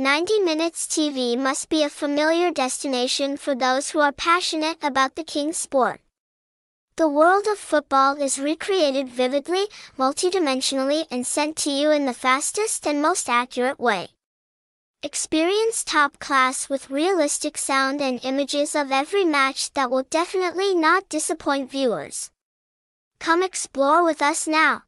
90 Minutes TV must be a familiar destination for those who are passionate about the King's sport. The world of football is recreated vividly, multidimensionally and sent to you in the fastest and most accurate way. Experience top class with realistic sound and images of every match that will definitely not disappoint viewers. Come explore with us now.